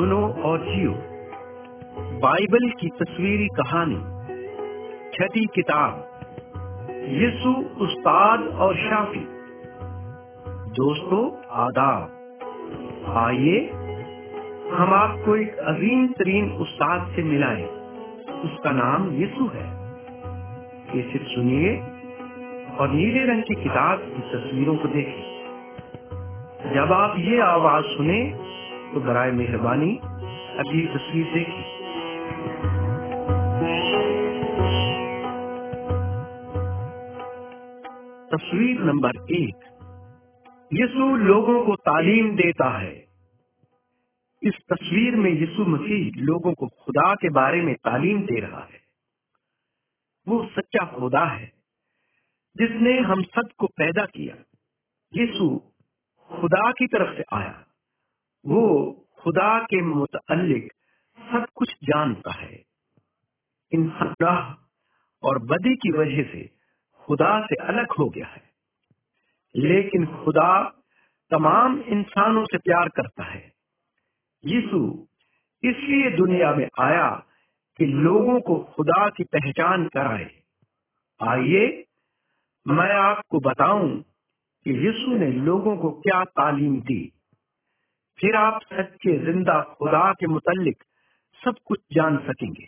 सुनो और जियो। बाइबल की तस्वीरी कहानी, छठी किताब। यीशु उस्ताद और शाफी। दोस्तों, आदाब। आइए, हम आपको एक अजीम तरीन उस्ताद से मिलाएँ। उसका नाम यीशु है। सिर्फ़ सुनिए और नीले रंग की किताब की तस्वीरों को देखें। जब आप ये आवाज़ सुने तो बराए मेहरबानी। अगली तस्वीर देखी तस्वीर नंबर एक। यीशु लोगों को तालीम देता है। इस तस्वीर में यीशु मसीह लोगों को खुदा के बारे में तालीम दे रहा है। वो सच्चा खुदा है, जिसने हम सबको पैदा किया। यीशु खुदा की तरफ़ से आया। वो खुदा के मुतअल्लिक सब कुछ जानता है। इंसान और बदी की वजह से खुदा से अलग हो गया है। लेकिन खुदा तमाम इंसानों से प्यार करता है। यीशु इसलिए दुनिया में आया कि लोगों को खुदा की पहचान कराए। आइए मैं आपको बताऊँ कि यीशु ने लोगों को क्या तालीम दी। फिर आप सच्चे ज़िंदा खुदा के मुतल्लिक सब कुछ जान सकेंगे।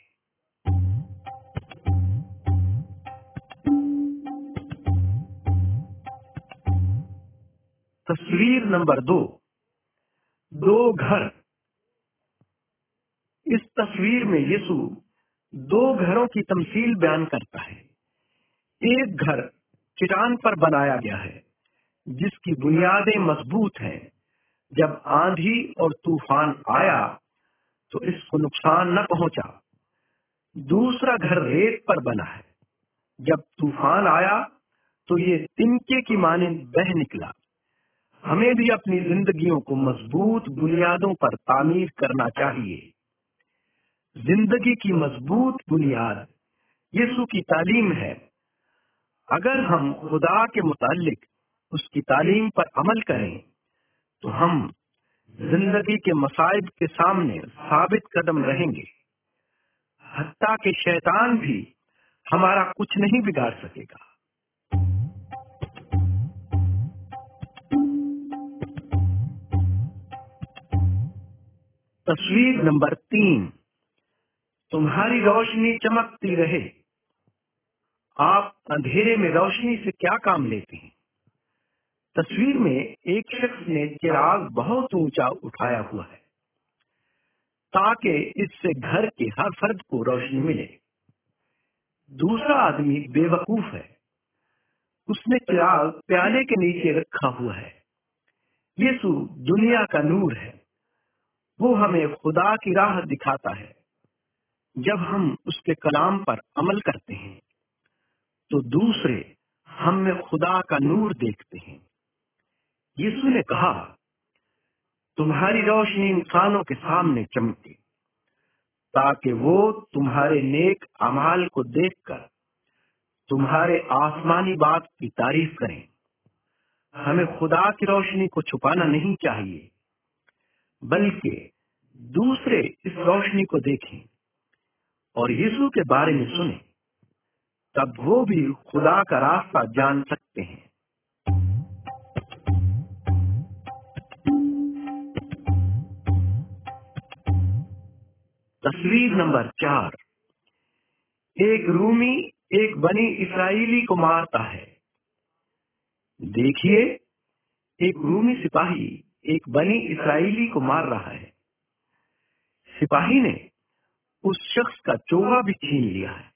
तस्वीर नंबर दो। दो घर। इस तस्वीर में यीशु दो घरों की तमसील बयान करता है। एक घर चट्टान पर बनाया गया है, जिसकी बुनियादें मज़बूत हैं। जब आंधी और तूफ़ान आया तो इसको नुकसान न पहुँचा। दूसरा घर रेत पर बना है। जब तूफ़ान आया तो ये तिनके की मानिंद बह निकला। हमें भी अपनी जिंदगियों को मज़बूत बुनियादों पर तामीर करना चाहिए। ज़िंदगी की मज़बूत बुनियाद यीशु की तालीम है। अगर हम खुदा के मुतालिक उसकी तालीम पर अमल करें तो हम ज़िंदगी के मसाइब के सामने साबित कदम रहेंगे। हत्या के शैतान भी हमारा कुछ नहीं बिगाड़ सकेगा। तस्वीर नंबर तीन। तुम्हारी रोशनी चमकती रहे। आप अंधेरे में रोशनी से क्या काम लेते हैं? तस्वीर में एक शख्स ने चिराग बहुत ऊँचा उठाया हुआ है, ताकि इससे घर के हर फर्द को रोशनी मिले। दूसरा आदमी बेवकूफ़ है। उसने चिराग प्याले के नीचे रखा हुआ है। यीशु दुनिया का नूर है। वो हमें खुदा की राह दिखाता है। जब हम उसके कलाम पर अमल करते हैं तो दूसरे हम में खुदा का नूर देखते हैं। यीशु ने कहा, तुम्हारी रोशनी इंसानों के सामने चमके ताकि वो तुम्हारे नेक अमाल को देखकर तुम्हारे आसमानी बात की तारीफ़ करें। हमें खुदा की रोशनी को छुपाना नहीं चाहिए, बल्कि दूसरे इस रोशनी को देखें और यीशु के बारे में सुने, तब वो भी खुदा का रास्ता जान सकते हैं। तस्वीर नंबर चार। एक रूमी, एक बनी इसराइली को मारता है। देखिए, एक रूमी सिपाही, एक बनी इसराइली को मार रहा है। सिपाही ने उस शख्स का चोगा भी छीन लिया है।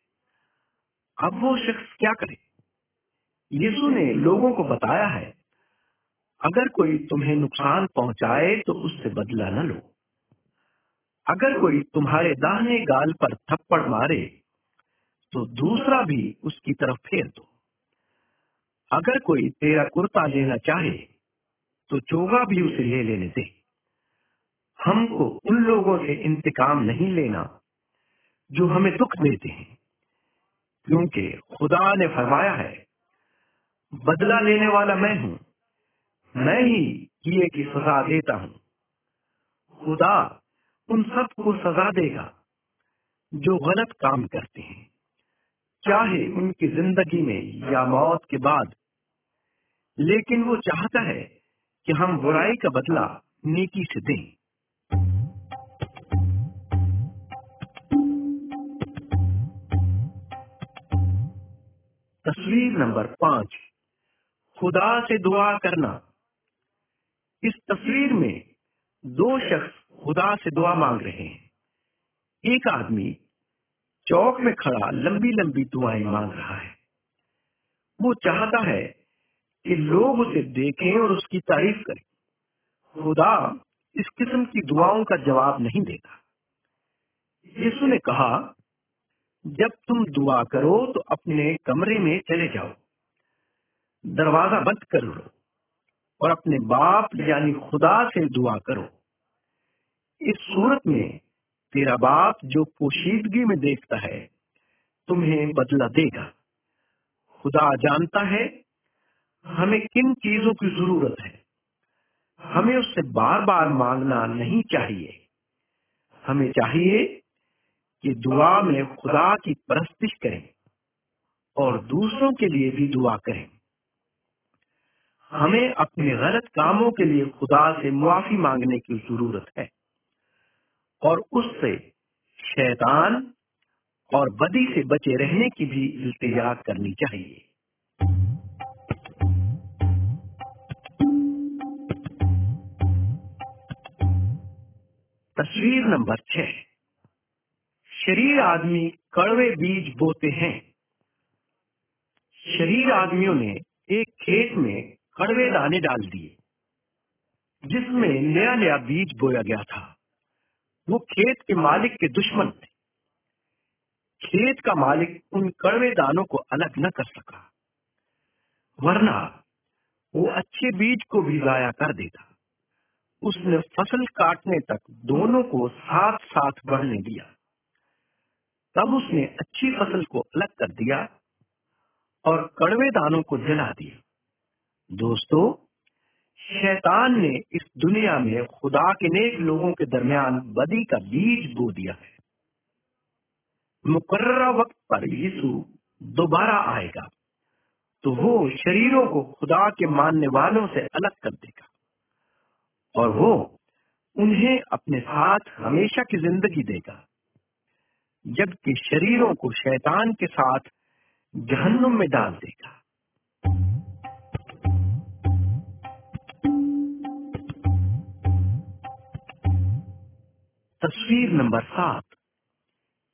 अब वो शख्स क्या करे? यीशु ने लोगों को बताया है, अगर कोई तुम्हें नुकसान पहुँचाए तो उससे बदला न लो। अगर कोई तुम्हारे दाहिने गाल पर थप्पड़ मारे तो दूसरा भी उसकी तरफ़ फेर दो। अगर कोई तेरा कुर्ता लेना चाहे तो चोगा भी उसे ले लेने दे। हमको उन लोगों से इंतकाम नहीं लेना जो हमें दुख देते हैं, क्योंकि खुदा ने फरमाया है, बदला लेने वाला मैं हूँ, मैं ही किए की सजा देता हूँ। खुदा उन सबको सजा देगा, जो गलत काम करते हैं। चाहे उनकी ज़िंदगी में या मौत के बाद। लेकिन वो चाहता है कि हम बुराई का बदला नेकी से दें। तस्वीर नंबर पाँच। खुदा से दुआ करना। इस तस्वीर में दो शख्स खुदा से दुआ मांग रहे हैं। एक आदमी चौक में खड़ा लंबी लंबी दुआएँ मांग रहा है। वो चाहता है कि लोग उसे देखें और उसकी तारीफ़ करें। खुदा इस किस्म की दुआओं का जवाब नहीं देता। यीशु ने कहा, जब तुम दुआ करो तो अपने कमरे में चले जाओ। दरवाज़ा बंद कर लो और अपने बाप यानी खुदा से दुआ करो। इस सूरत में तेरा बाप जो पोशीदगी में देखता है, तुम्हें बदला देगा। खुदा जानता है, हमें किन चीज़ों की ज़रूरत है। हमें उससे बार बार मांगना नहीं चाहिए। हमें चाहिए कि दुआ में खुदा की परस्तिश करें और दूसरों के लिए भी दुआ करें। हमें अपने गलत कामों के लिए खुदा से मुआफी मांगने की ज़रूरत है। और उससे शैतान और बदी से बचे रहने की भी इल्तिजा करनी चाहिए। तस्वीर नंबर छह। शरीर आदमी कड़वे बीज बोते हैं। शरीर आदमियों ने एक खेत में कड़वे दाने डाल दिए, जिसमें नया नया बीज बोया गया था। वो खेत के मालिक के दुश्मन थे। खेत का मालिक उन कड़वे दानों को अलग न कर सका। वरना वो अच्छे बीज को भी गाया कर देता। उसने फ़सल काटने तक दोनों को साथ साथ बढ़ने दिया। तब उसने अच्छी फ़सल को अलग कर दिया और कड़वे दानों को जला दिया। दोस्तों शैतान ने इस दुनिया में खुदा के नेक लोगों के दरमियान बदी का बीज बो दिया है। मुकर्रा वक्त पर यीशु दोबारा आएगा तो वो शरीरों को खुदा के मानने वालों से अलग कर देगा और वो उन्हें अपने साथ हमेशा की ज़िंदगी देगा, जबकि शरीरों को शैतान के साथ जहन्नुम में डाल देगा। तस्वीर नंबर सात।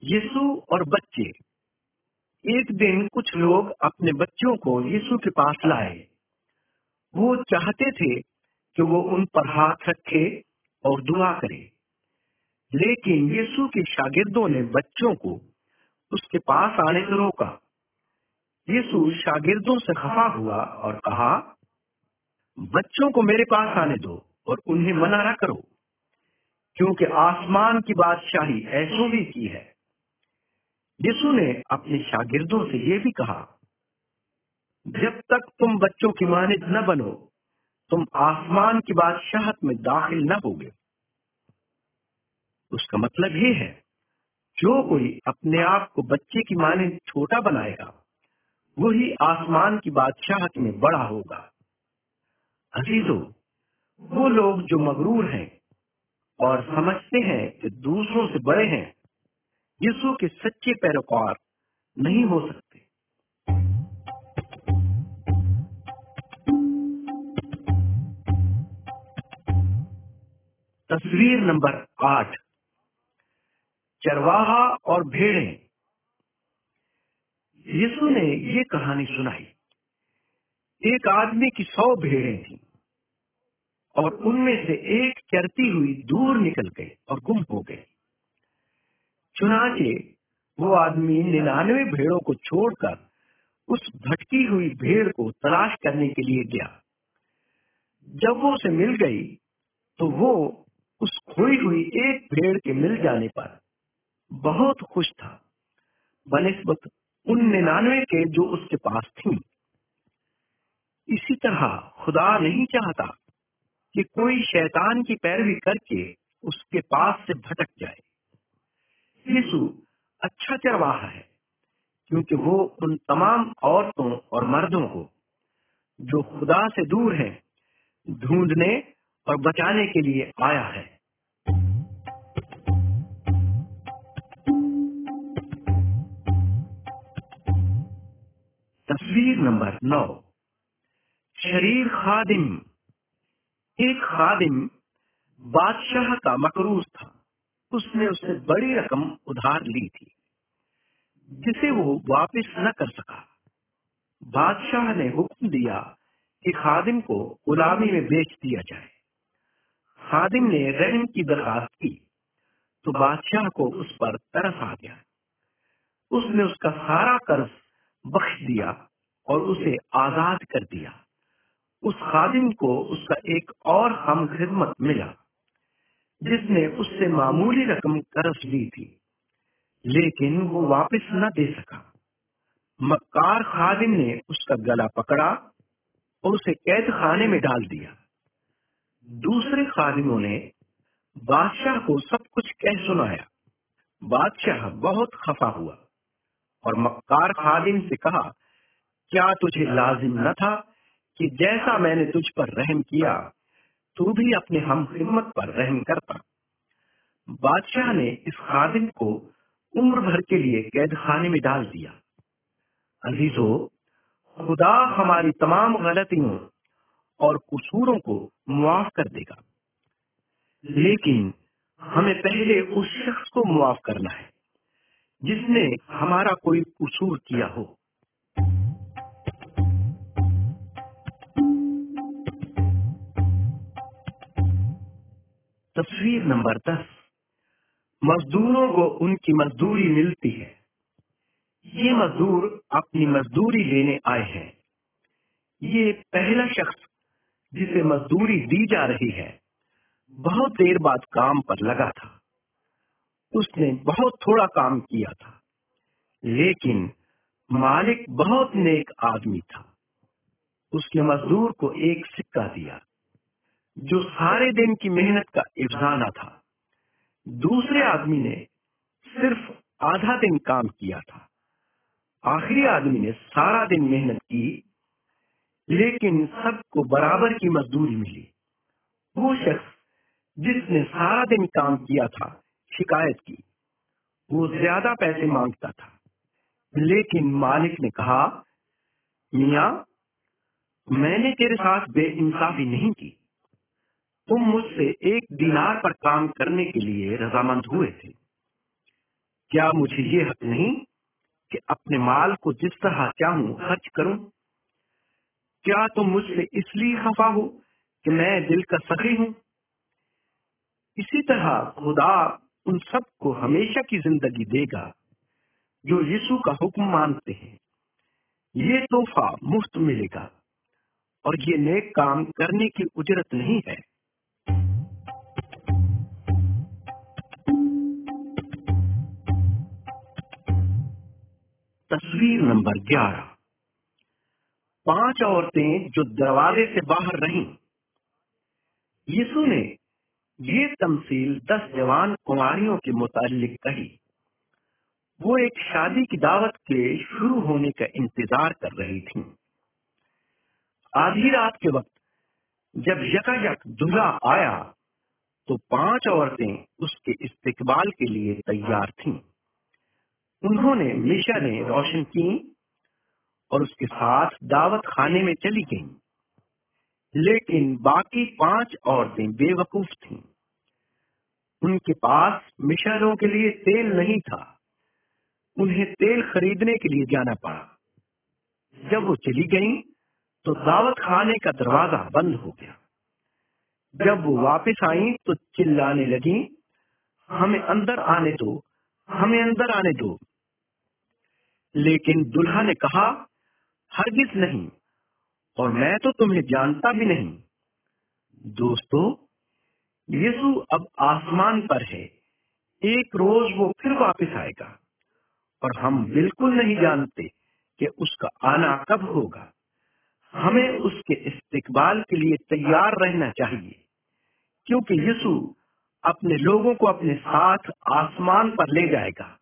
यीशु और बच्चे। एक दिन कुछ लोग अपने बच्चों को यीशु के पास लाए। वो चाहते थे कि वो उन पर हाथ रखे और दुआ करे। लेकिन यीशु के शागिर्दों ने बच्चों को उसके पास आने से रोका। यीशु शागिर्दों से खफा हुआ और कहा, बच्चों को मेरे पास आने दो और उन्हें मना न करो। क्योंकि आसमान की बादशाही ऐसों भी की है। यीशु ने अपने शागिर्दों से ये भी कहा, जब तक तुम बच्चों की मानित न बनो, तुम आसमान की बादशाहत में दाखिल न होगे। उसका मतलब ये है, जो कोई अपने आप को बच्चे की माने छोटा बनाएगा, वही आसमान की बादशाहत में बड़ा होगा। अजीजों, वो लोग जो मगरूर हैं और समझते हैं कि दूसरों से बड़े हैं, यीशु के सच्चे पैरोकार नहीं हो सकते। तस्वीर नंबर आठ। चरवाहा और भेड़े। यीशु ने ये कहानी सुनाई। एक आदमी की सौ भेड़ें थी। और उनमें से एक चरती हुई दूर निकल गई और गुम हो गई। चुनाचे वो आदमी निन्यानवे भेड़ों को छोड़कर उस भटकी हुई भेड़ को तलाश करने के लिए गया। जब वो उसे मिल गई तो वो उस खोई हुई एक भेड़ के मिल जाने पर बहुत खुश था। बनस्बत उन निन्यानवे के जो उसके पास थी। इसी तरह खुदा नहीं चाहता कि कोई शैतान की पैरवी करके उसके पास से भटक जाए। यीशु अच्छा चरवाहा है, क्योंकि वो उन तमाम औरतों और मर्दों को, जो खुदा से दूर हैं, ढूँढने और बचाने के लिए आया है। तस्वीर नंबर नौ। शरीर खादिम। एक खादिम बादशाह का मकरूज था। उसने उससे बड़ी रकम उधार ली थी, जिसे वो वापस न कर सका। बादशाह ने हुक्म दिया कि खादिम को गुलामी में बेच दिया जाए। खादिम ने रहम की दरखास्त की तो बादशाह को उस पर तरस आ गया। उसने उसका सारा कर्ज बख्श दिया और उसे आज़ाद कर दिया। उस खादिम को उसका एक और हम खिदमत मिला, जिसने उससे मामूली रकम कर्ज ली थी, लेकिन वो वापस न दे सका। मक्कार खादिम ने उसका गला पकड़ा और उसे कैद खाने में डाल दिया। दूसरे खादिमों ने बादशाह को सब कुछ कह सुनाया। बादशाह बहुत खफा हुआ और मक्कार खादिम से कहा, क्या तुझे लाजिम न था कि जैसा मैंने तुझ पर रहम किया, तू भी अपने हम खिदमत पर रहम करता बादशाह ने इस खादिम को उम्र भर के लिए कैद खाने में डाल दिया। अजीजो, खुदा हमारी तमाम गलतियों और कसूरों को मुआफ कर देगा। लेकिन हमें पहले उस शख्स को मुआफ करना है, जिसने हमारा कोई कसूर किया हो। तस्वीर नंबर दस। मजदूरों को उनकी मजदूरी मिलती है। ये मजदूर अपनी मजदूरी लेने आए हैं। ये पहला शख्स जिसे मजदूरी दी जा रही है, बहुत देर बाद काम पर लगा था। उसने बहुत थोड़ा काम किया था, लेकिन मालिक बहुत नेक आदमी था। उसने मजदूर को एक सिक्का दिया। जो सारे दिन की मेहनत का इफ्जाना था। दूसरे आदमी ने सिर्फ़ आधा दिन काम किया था। आखिरी आदमी ने सारा दिन मेहनत की, लेकिन सबको बराबर की मजदूरी मिली। वो शख्स जिसने सारा दिन काम किया था, शिकायत की, वो ज़्यादा पैसे माँगता था। लेकिन मालिक ने कहा, मिया, मैंने तेरे साथ बेइंसाफी नहीं की। तुम मुझसे एक दिनार पर काम करने के लिए रजामंद हुए थे। क्या मुझे ये हक नहीं कि अपने माल को जिस तरह चाहूँ खर्च करूँ? क्या तुम मुझसे इसलिए खफा हो कि मैं दिल का सखी हूँ? इसी तरह खुदा उन सबको हमेशा की ज़िंदगी देगा जो यीशु का हुक्म मानते हैं। ये तोहफा मुफ़्त मिलेगा और ये नेक काम करने की उजरत नहीं है। तस्वीर नंबर ग्यारह। पाँच औरतें जो दरवाजे से बाहर रहीं। यीशु ने ये तमसील दस जवान कुमारियों के मुतालिक कही। वो एक शादी की दावत के शुरू होने का इंतज़ार कर रही थी। आधी रात के वक्त जब यकायक दूल्हा आया तो पाँच औरतें उसके इस्तेकबाल के लिए तैयार थीं। उन्होंने मिशा ने रोशन की और उसके साथ दावत खाने में चली गई। लेकिन बाकी पाँच औरतें बेवकूफ़ थीं। उनके पास मिशरों के लिए तेल नहीं था। उन्हें तेल खरीदने के लिए जाना पड़ा। जब वो चली गईं, तो दावत खाने का दरवाज़ा बंद हो गया। जब वो वापस आई तो चिल्लाने लगी हमें अंदर आने दो हमें अंदर आने दो। लेकिन दुल्हा ने कहा, हरगिज नहीं, और मैं तो तुम्हें जानता भी नहीं। दोस्तों, यीशु अब आसमान पर है। एक रोज वो फिर वापस आएगा, और हम बिल्कुल नहीं जानते कि उसका आना कब होगा। हमें उसके इस्तेकबाल के लिए तैयार रहना चाहिए, क्योंकि यीशु अपने लोगों को अपने साथ आसमान पर ले जाएगा।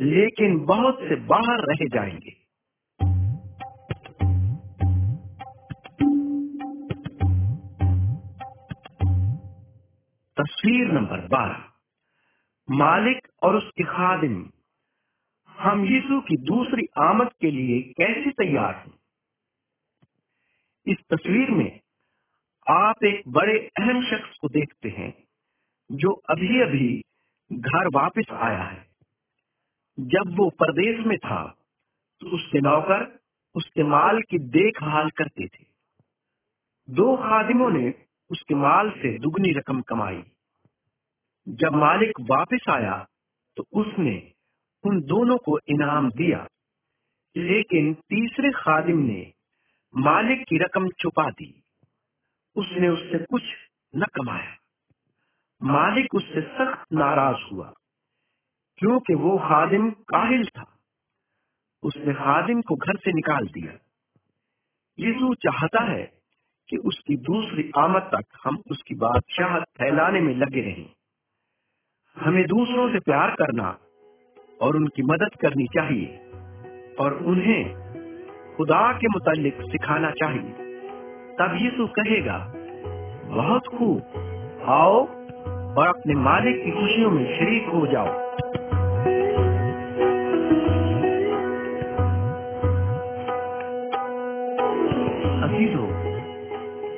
लेकिन बहुत से बाहर रह जाएँगे। तस्वीर नंबर बारह। मालिक और उसके खादिम। हम यीशु की दूसरी आमद के लिए कैसे तैयार हैं? इस तस्वीर में आप एक बड़े अहम शख्स को देखते हैं, जो अभी अभी घर वापस आया है। जब वो परदेश में था तो उसके नौकर उसके माल की देखभाल करते थे। दो खादिमों ने उसके माल से दुगनी रकम कमाई। जब मालिक वापस आया तो उसने उन दोनों को इनाम दिया। लेकिन तीसरे खादिम ने मालिक की रकम छुपा दी। उसने उससे कुछ न कमाया। मालिक उससे सख्त नाराज़ हुआ। क्योंकि वो खादिम काहिल था। उसने खादिम को घर से निकाल दिया। यीशु चाहता है कि उसकी दूसरी आमद तक हम उसकी बादशाहत फैलाने में लगे रहें। हमें दूसरों से प्यार करना और उनकी मदद करनी चाहिए और उन्हें खुदा के मुतालिक सिखाना चाहिए। तब यीशु कहेगा, बहुत खूब। आओ और अपने मालिक की खुशियों में शरीक हो जाओ।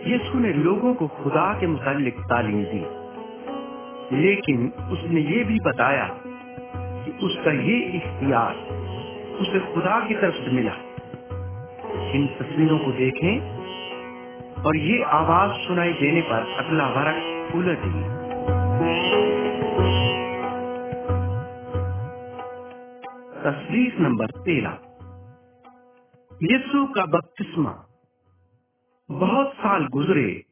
यीशु ने लोगों को खुदा के मुतालिक तालीम दी। लेकिन उसने ये भी बताया कि उसका ये इख्तियार उसे खुदा की तरफ़ से मिला। इन तस्वीरों को देखें और ये आवाज़ सुनाई देने पर अगला वर्क उलट तस्वीर नंबर तेरह। यीशु का बपतिस्मा बहुत साल गुजरे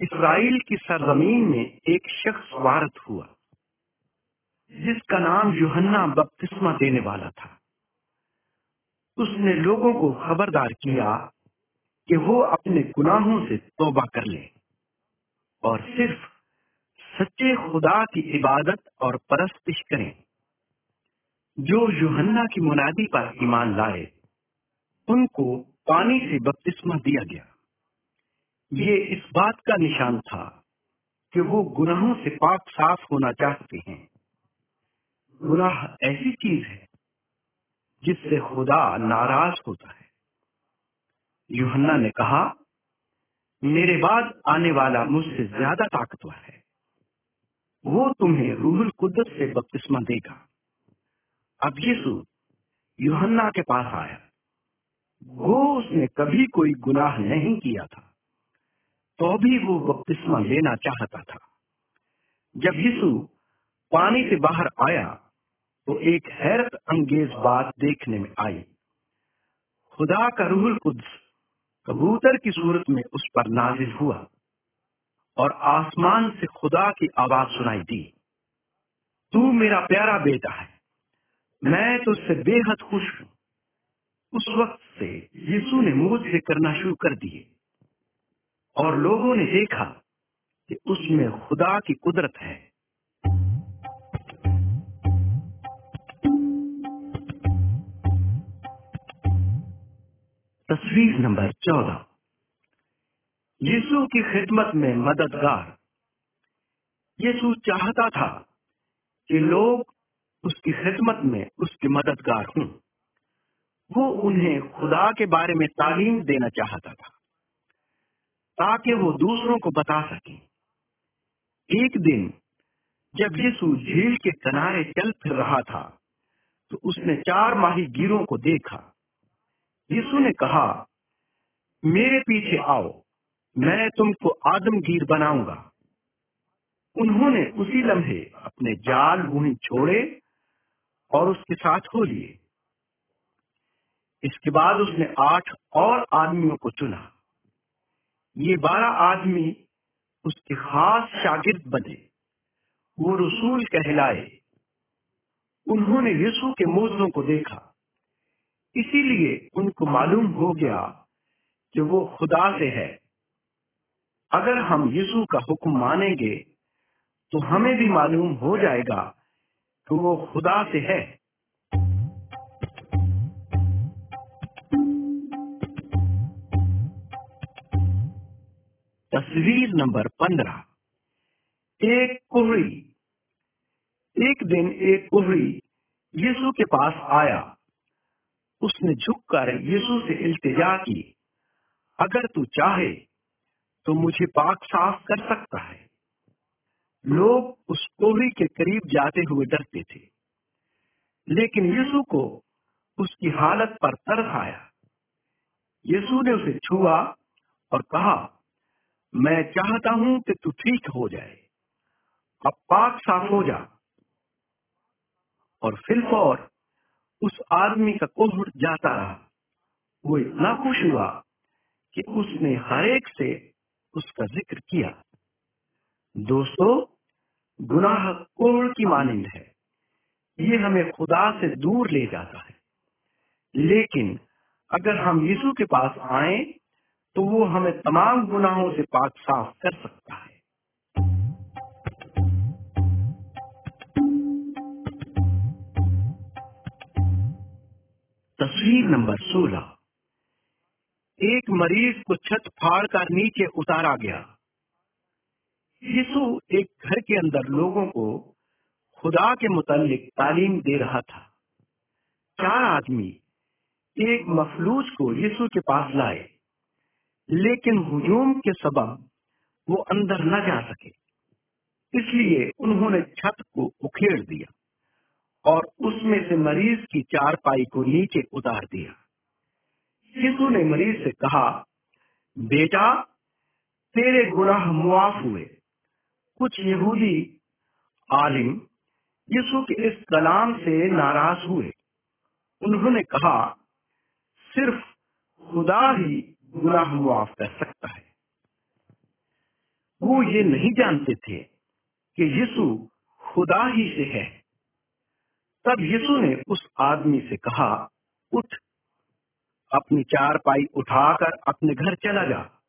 इसराइल की सरजमीन में एक शख्स वारत हुआ, जिसका नाम यूहन्ना बपतिस्मा देने वाला था। उसने लोगों को खबरदार किया कि वो अपने गुनाहों से तोबा कर ले और सिर्फ़ सच्चे खुदा की इबादत और परस्तिश करें। जो यूहन्ना की मुनादी पर ईमान लाए, उनको पानी से बपतिस्मा दिया गया। ये इस बात का निशान था कि वो गुनाहों से पाक साफ़ होना चाहते हैं। गुनाह ऐसी चीज़ है जिससे खुदा नाराज़ होता है। युहन्ना ने कहा, मेरे बाद आने वाला मुझसे ज़्यादा ताकतवर है। वो तुम्हें रूहुल कुदस से बपतिस्मा देगा। अब यीशु युहन्ना के पास आया। वो उसने कभी कोई गुनाह नहीं किया था। तो भी वो बपतिस्मा लेना चाहता था। जब यीशु पानी से बाहर आया तो एक हैरत अंगेज बात देखने में आई। खुदा का रूहुल कुद्स कबूतर की सूरत में उस पर नाजिल हुआ और आसमान से खुदा की आवाज़ सुनाई दी। तू मेरा प्यारा बेटा है, मैं तो बेहद खुश हूँ। उस वक्त से यीशु ने मुझसे करना शुरू कर दिए। और लोगों ने देखा कि उसमें खुदा की कुदरत है। तस्वीर नंबर चौदह। यीशु की खिदमत में मददगार। यीशु चाहता था कि लोग उसकी खिदमत में उसके मददगार हूँ। वो उन्हें खुदा के बारे में तालीम देना चाहता था। ताकि वो दूसरों को बता सके। एक दिन, जब यीशु झील के किनारे चल फिर रहा था तो उसने चार माही गिरों को देखा। यीशु ने कहा, मेरे पीछे आओ, मैं तुमको आदमगीर बनाऊँगा। उन्होंने उसी लम्हे अपने जाल वहीं छोड़े और उसके साथ हो लिए। इसके बाद उसने आठ और आदमियों को चुना। ये बारह आदमी उसके खास शागिर्द बने। वो रसूल कहलाए। उन्होंने यीशु के मोजों को देखा। इसीलिए उनको मालूम हो गया कि वो खुदा से है। अगर हम यीशु का हुक्म मानेंगे तो हमें भी मालूम हो जाएगा कि वो खुदा से है। तस्वीर नंबर पंद्रह। एक कुहड़ी। एक दिन एक कुहड़ी यीशु के पास आया। उसने झुककर यीशु से इल्तिजा की, अगर तू चाहे तो मुझे पाक साफ़ कर सकता है। लोग उस कोहड़ी के करीब जाते हुए डरते थे। लेकिन यीशु को उसकी हालत पर तरस आया। यीशु ने उसे छुआ और कहा मैं चाहता हूँ कि तू ठीक हो जाए। अब पाक साफ़ हो जा। और फिर फौर उस आदमी का कोहड़ जाता रहा। वो इतना खुश हुआ कि उसने हर एक से उसका ज़िक्र किया। दोस्तों, गुनाह कोहड़ की मानिंद है। ये हमें खुदा से दूर ले जाता है। लेकिन अगर हम यीशु के पास आए तो वो हमें तमाम गुनाहों से पाक साफ़ कर सकता है। तस्वीर नंबर 16 एक मरीज़ को छत फाड़ कर नीचे उतारा गया। यीशु एक घर के अंदर लोगों को खुदा के मुतालिक तालीम दे रहा था। चार आदमी एक मफलूज को यीशु के पास लाए। लेकिन हुजूम के सबब वो अंदर न जा सके। इसलिए उन्होंने छत को उखेड़ दिया और उसमें से मरीज़ की चारपाई को नीचे उतार दिया। यीशु ने मरीज़ से कहा, बेटा, तेरे गुनाह मुआफ हुए। कुछ यहूदी आलिम यीशु के इस कलाम से नाराज़ हुए। उन्होंने कहा, सिर्फ़ खुदा ही गुनाह मुआफ कर सकता है वो ये नहीं जानते थे कि यीशु खुदा ही से है। तब यीशु ने उस आदमी से कहा, उठ, अपनी चार पाई उठाकर अपने घर चला जा।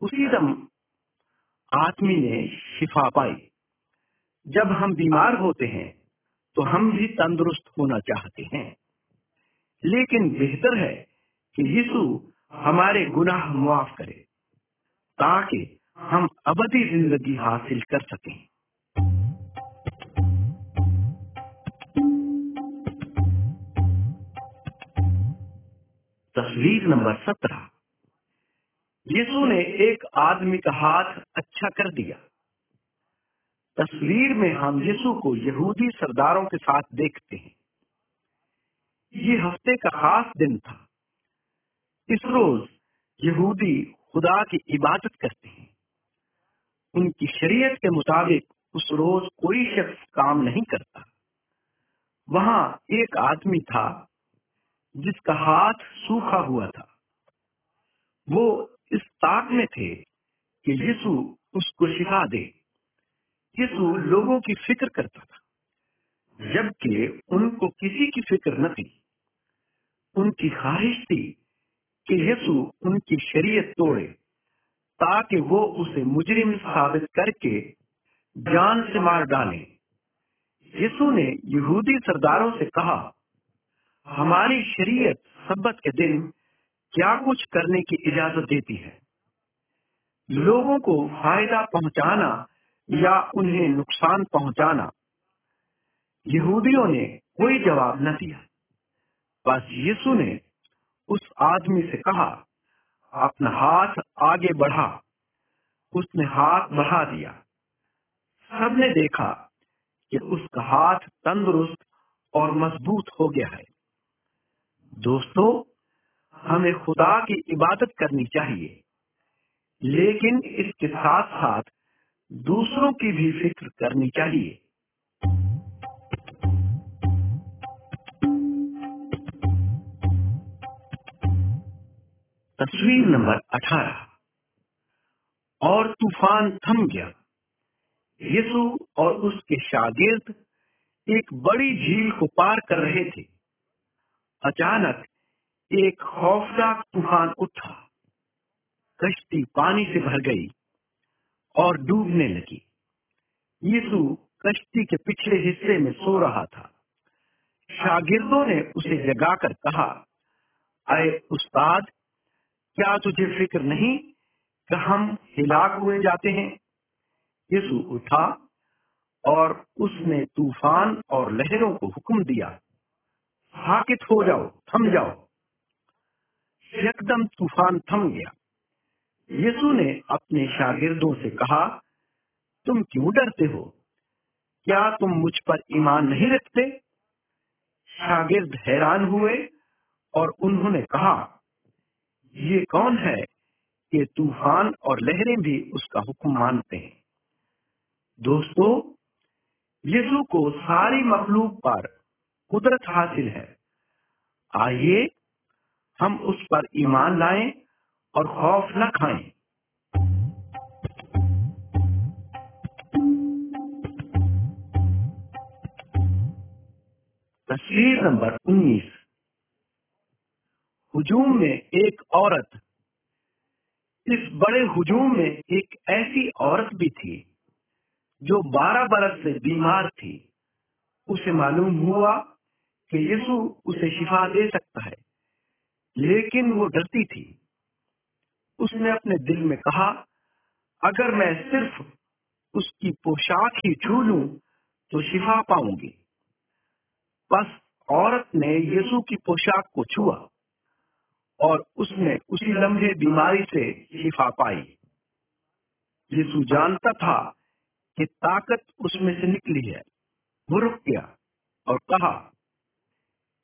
उसी दम आदमी ने शिफा पाई। जब हम बीमार होते हैं तो हम भी तंदुरुस्त होना चाहते हैं। लेकिन बेहतर है कि यीशु हमारे गुनाह मुआफ करे, ताकि हम अबदी ज़िंदगी हासिल कर सकें। तस्वीर नंबर सत्रह। यीशु ने एक आदमी का हाथ अच्छा कर दिया। तस्वीर में हम यीशु को यहूदी सरदारों के साथ देखते हैं। ये हफ़्ते का खास दिन था। इस रोज यहूदी खुदा की इबादत करते हैं। उनकी शरीयत के मुताबिक उस रोज कोई शख्स काम नहीं करता। वहाँ एक आदमी था जिसका हाथ सूखा हुआ था। वो इस ताक में थे कि यीशु उसको शिफा दे। यीशु लोगों की फ़िक्र करता था, जबकि उनको किसी की फ़िक्र न थी। उनकी ख्वाहिश थी कि यीशु उनकी शरीयत तोड़े, ताकि वो उसे मुजरिम साबित करके जान से मार डाले। यीशु ने यहूदी सरदारों से कहा, हमारी शरीयत सबत के दिन क्या कुछ करने की इजाज़त देती है? लोगों को फ़ायदा पहुंचाना या उन्हें नुकसान पहुंचाना? यहूदियों ने कोई जवाब न दिया। बस यीशु ने उस आदमी से कहा, अपना हाथ आगे बढ़ा। उसने हाथ बढ़ा दिया। सबने देखा कि उसका हाथ तंदुरुस्त और मज़बूत हो गया है। दोस्तों, हमें खुदा की इबादत करनी चाहिए, लेकिन इसके साथ साथ दूसरों की भी फ़िक्र करनी चाहिए। तस्वीर नंबर 18 और तूफ़ान थम गया। यीशु और उसके शागिर्द एक बड़ी झील को पार कर रहे थे। अचानक एक खौफनाक तूफ़ान उठा। कश्ती पानी से भर गई और डूबने लगी। यीशु कश्ती के पिछले हिस्से में सो रहा था। शागिर्दों ने उसे जगाकर कहा, अरे उस्ताद क्या तुझे फ़िक्र नहीं कि हम हिलाक हुए जाते हैं? यीशु उठा और उसने तूफ़ान और लहरों को हुक्म दिया हाकित हो जाओ, थम जाओ। एकदम तूफ़ान थम गया। यीशु ने अपने शागिर्दों से कहा, तुम क्यों डरते हो? क्या तुम मुझ पर ईमान नहीं रखते? शागिर्द हैरान हुए और उन्होंने कहा ये कौन है कि तूफ़ान और लहरें भी उसका हुक्म मानते हैं? दोस्तों, यीशु को सारी मखलूक पर कुदरत हासिल है। आइए हम उस पर ईमान लाएँ और खौफ न खाएँ। तस्वीर नंबर 19 हुजूम में एक औरत, इस बड़े हुजूम में एक ऐसी औरत भी थी, जो 12 बरस से बीमार थी। उसे मालूम हुआ कि यीशु उसे शिफा दे सकता है, लेकिन वो डरती थी। उसने अपने दिल में कहा, अगर मैं सिर्फ़ उसकी पोशाक ही छू लूँ तो शिफा पाऊँगी। बस औरत ने यीशु की पोशाक को छुआ। और उसने उसी लम्हे बीमारी से शिफा पाई। यीशु जानता था कि ताकत उसमें से निकली है। वो रुक गया और कहा,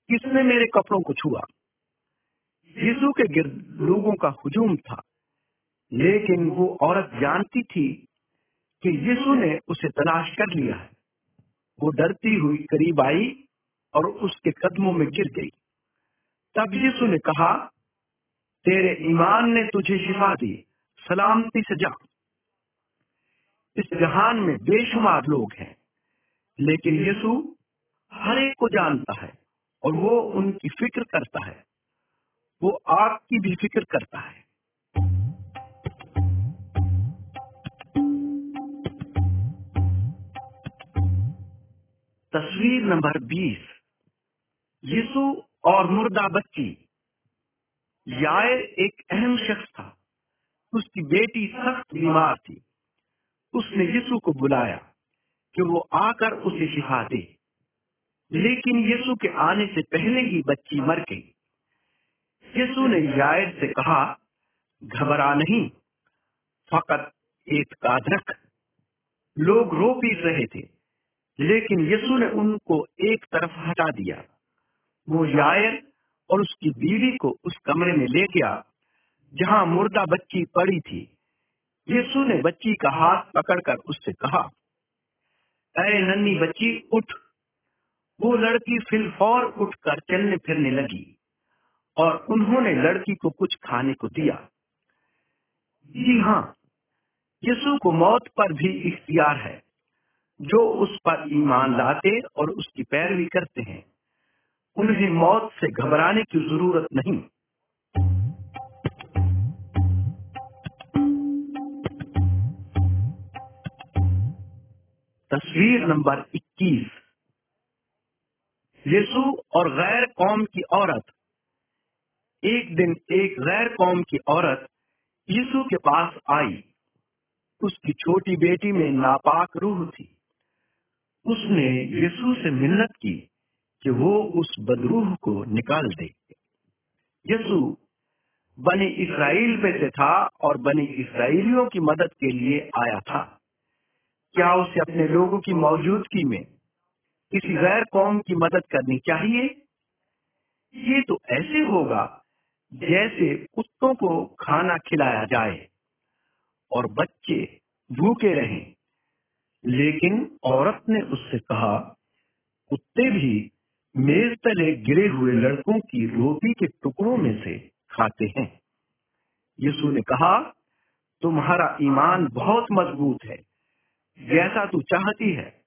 किसने मेरे कपड़ों को छुआ? यीशु के गिर्द लोगों का हुजूम था, लेकिन वो औरत जानती थी कि यीशु ने उसे तलाश कर लिया है। वो डरती हुई करीब आई और उसके कदमों में गिर गई। तब यीशु ने कहा तेरे ईमान ने तुझे शिफा दी, सलामती से जा। इस जहान में बेशुमार लोग हैं, लेकिन यीशु हर एक को जानता है और वो उनकी फ़िक्र करता है। वो आपकी भी फ़िक्र करता है। तस्वीर नंबर 20 यीशु और मुर्दा बच्ची। यायर एक अहम शख्स था। उसकी बेटी सख्त बीमार थी। उसने यीशु को बुलाया कि वो आकर उसे शिफा दे। लेकिन यीशु के आने से पहले ही बच्ची मर गई। यीशु ने यायर से कहा, घबरा नहीं, फकत एक रख। लोग रो पीट रहे थे, लेकिन यीशु ने उनको एक तरफ़ हटा दिया। वो यायर और उसकी बीवी को उस कमरे में ले गया, जहाँ मुर्दा बच्ची पड़ी थी। यीशु ने बच्ची का हाथ पकड़कर उससे कहा अरे नन्नी बच्ची, उठ। वो लड़की फिलफौर उठकर चलने फिरने लगी और उन्होंने लड़की को कुछ खाने को दिया। जी हाँ यीशु को मौत पर भी इख्तियार है, जो उस पर ईमान लाते और उसकी पैरवी करते हैं। उन्हें मौत से घबराने की ज़रूरत नहीं। तस्वीर नंबर 21 यीशु और गैर कौम की औरत। एक दिन एक गैर कौम की औरत यीशु के पास आई। उसकी छोटी बेटी में नापाक रूह थी। उसने यीशु से मिन्नत की। कि वो उस बदरूह को निकाल दे। यीशु बनी इसराइल में से था और बनी इसराइलियों की मदद के लिए आया था। क्या उसे अपने लोगों की मौजूदगी में किसी गैर कौम की मदद करनी चाहिए? ये तो ऐसे होगा जैसे कुत्तों को खाना खिलाया जाए और बच्चे भूखे रहें। लेकिन औरत ने उससे कहा, कुत्ते भी मेज तले गिरे हुए लड़कों की रोटी के टुकड़ों में से खाते हैं। यीशु ने कहा, तुम्हारा ईमान बहुत मज़बूत है। जैसा तू चाहती है,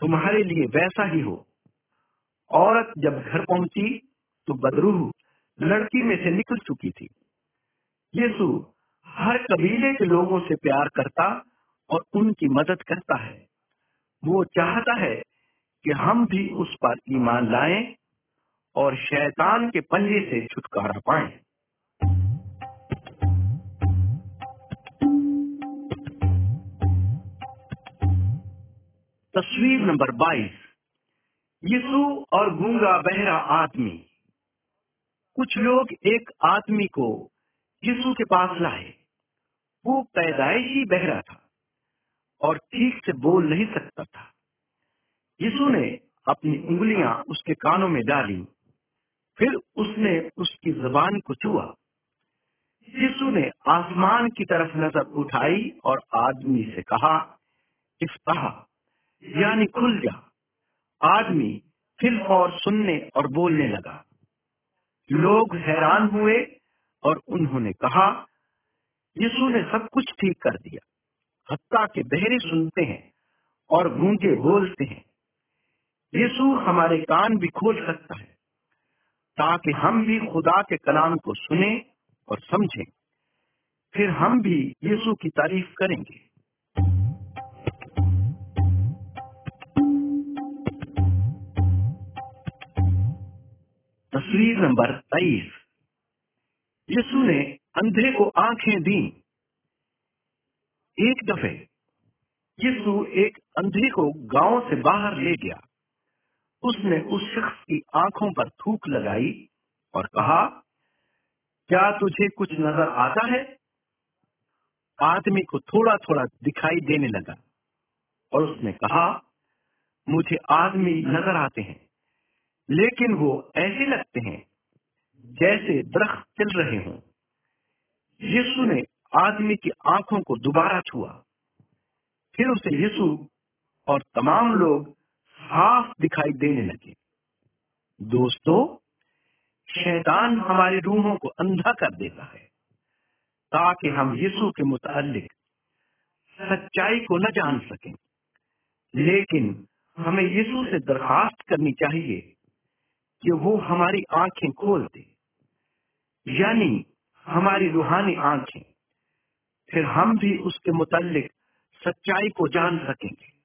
तुम्हारे लिए वैसा ही हो। औरत जब घर पहुँची तो बदरूह लड़की में से निकल चुकी थी। यीशु हर कबीले के लोगों से प्यार करता और उनकी मदद करता है। वो चाहता है कि हम भी उस पर ईमान लाएँ और शैतान के पंजे से छुटकारा पाएँ। तस्वीर नंबर 22 यीशु और गूँगा बहरा आदमी। कुछ लोग एक आदमी को यीशु के पास लाए। वो पैदाइशी बहरा था और ठीक से बोल नहीं सकता था। यीशु ने अपनी उंगलियाँ उसके कानों में डाली, फिर उसने उसकी जबान को छुआ। यीशु ने आसमान की तरफ़ नज़र उठाई और आदमी से कहा, इफ्ताह, यानी खुल जा। आदमी फिर और सुनने और बोलने लगा। लोग हैरान हुए और उन्होंने कहा, यीशु ने सब कुछ ठीक कर दिया। हत्या के बहरे सुनते हैं और गूँगे बोलते हैं। यीशु हमारे कान भी खोल सकता है, ताकि हम भी खुदा के कलाम को सुने और समझें। फिर हम भी यीशु की तारीफ़ करेंगे। तस्वीर नंबर तेईस। यीशु ने अंधे को आँखें दी। एक दफे यीशु एक अंधे को गाँव से बाहर ले गया। उसने उस शख्स की आँखों पर थूक लगाई और कहा, क्या तुझे कुछ नज़र आता है? आदमी को थोड़ा थोड़ा दिखाई देने लगा और उसने कहा, मुझे आदमी नज़र आते हैं, लेकिन वो ऐसे लगते हैं जैसे दरख्त चल रहे हों। यीशु ने आदमी की आँखों को दोबारा छुआ। फिर उसे यीशु और तमाम लोग साफ़ दिखाई देने लगे। दोस्तों, शैतान हमारी रूहों को अंधा कर देता है, ताकि हम यीशु के मुतालिक सच्चाई को न जान सकें। लेकिन हमें यीशु से दरखास्त करनी चाहिए कि वो हमारी आँखें खोल दे, यानी हमारी रूहानी आँखें। फिर हम भी उसके मुतालिक सच्चाई को जान सकेंगे।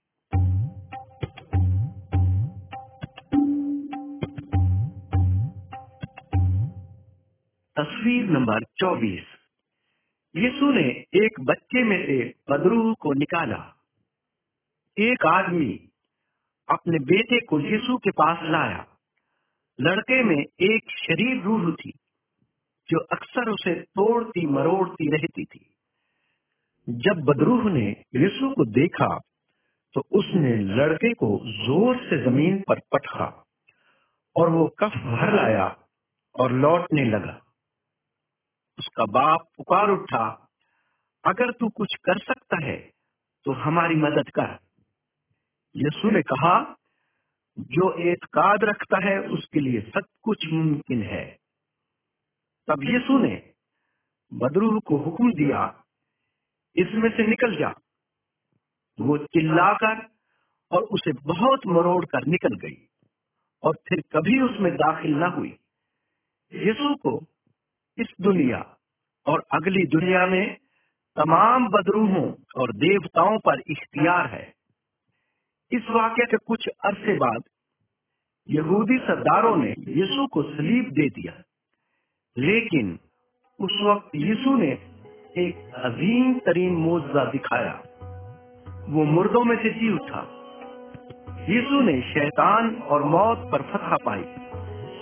तस्वीर नंबर 24 यीशु ने एक बच्चे में से बदरूह को निकाला। एक आदमी अपने बेटे को यीशु के पास लाया। लड़के में एक शरीर रूह थी, जो अक्सर उसे तोड़ती मरोड़ती रहती थी। जब बदरूह ने यीशु को देखा तो उसने लड़के को ज़ोर से ज़मीन पर पटका और वो कफ भर लाया और लौटने लगा। उसका बाप पुकार उठा, अगर तू कुछ कर सकता है तो हमारी मदद कर। यीशु ने कहा, जो एतकाद रखता है, उसके लिए सब कुछ मुमकिन है। तब यीशु ने बदरूह को हुक्म दिया, इसमें से निकल जा। वो चिल्लाकर और उसे बहुत मरोड़ कर निकल गई और फिर कभी उसमें दाखिल न हुई। यीशु को इस दुनिया और अगली दुनिया में तमाम बदरूहों और देवताओं पर इख्तियार है। इस वाक्य के कुछ अरसे बाद यहूदी सरदारों ने यीशु को सलीब दे दिया। लेकिन उस वक्त यीशु ने एक अजीम तरीन मोजा दिखाया। वो मुर्दों में से जी उठा। यीशु ने शैतान और मौत पर फतह पाई,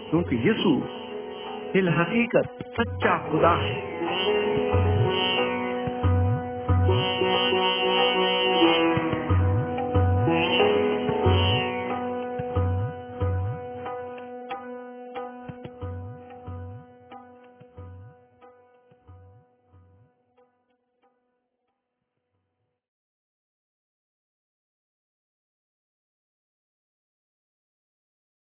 क्योंकि यीशु फिल हकीकत सच्चा खुदा है।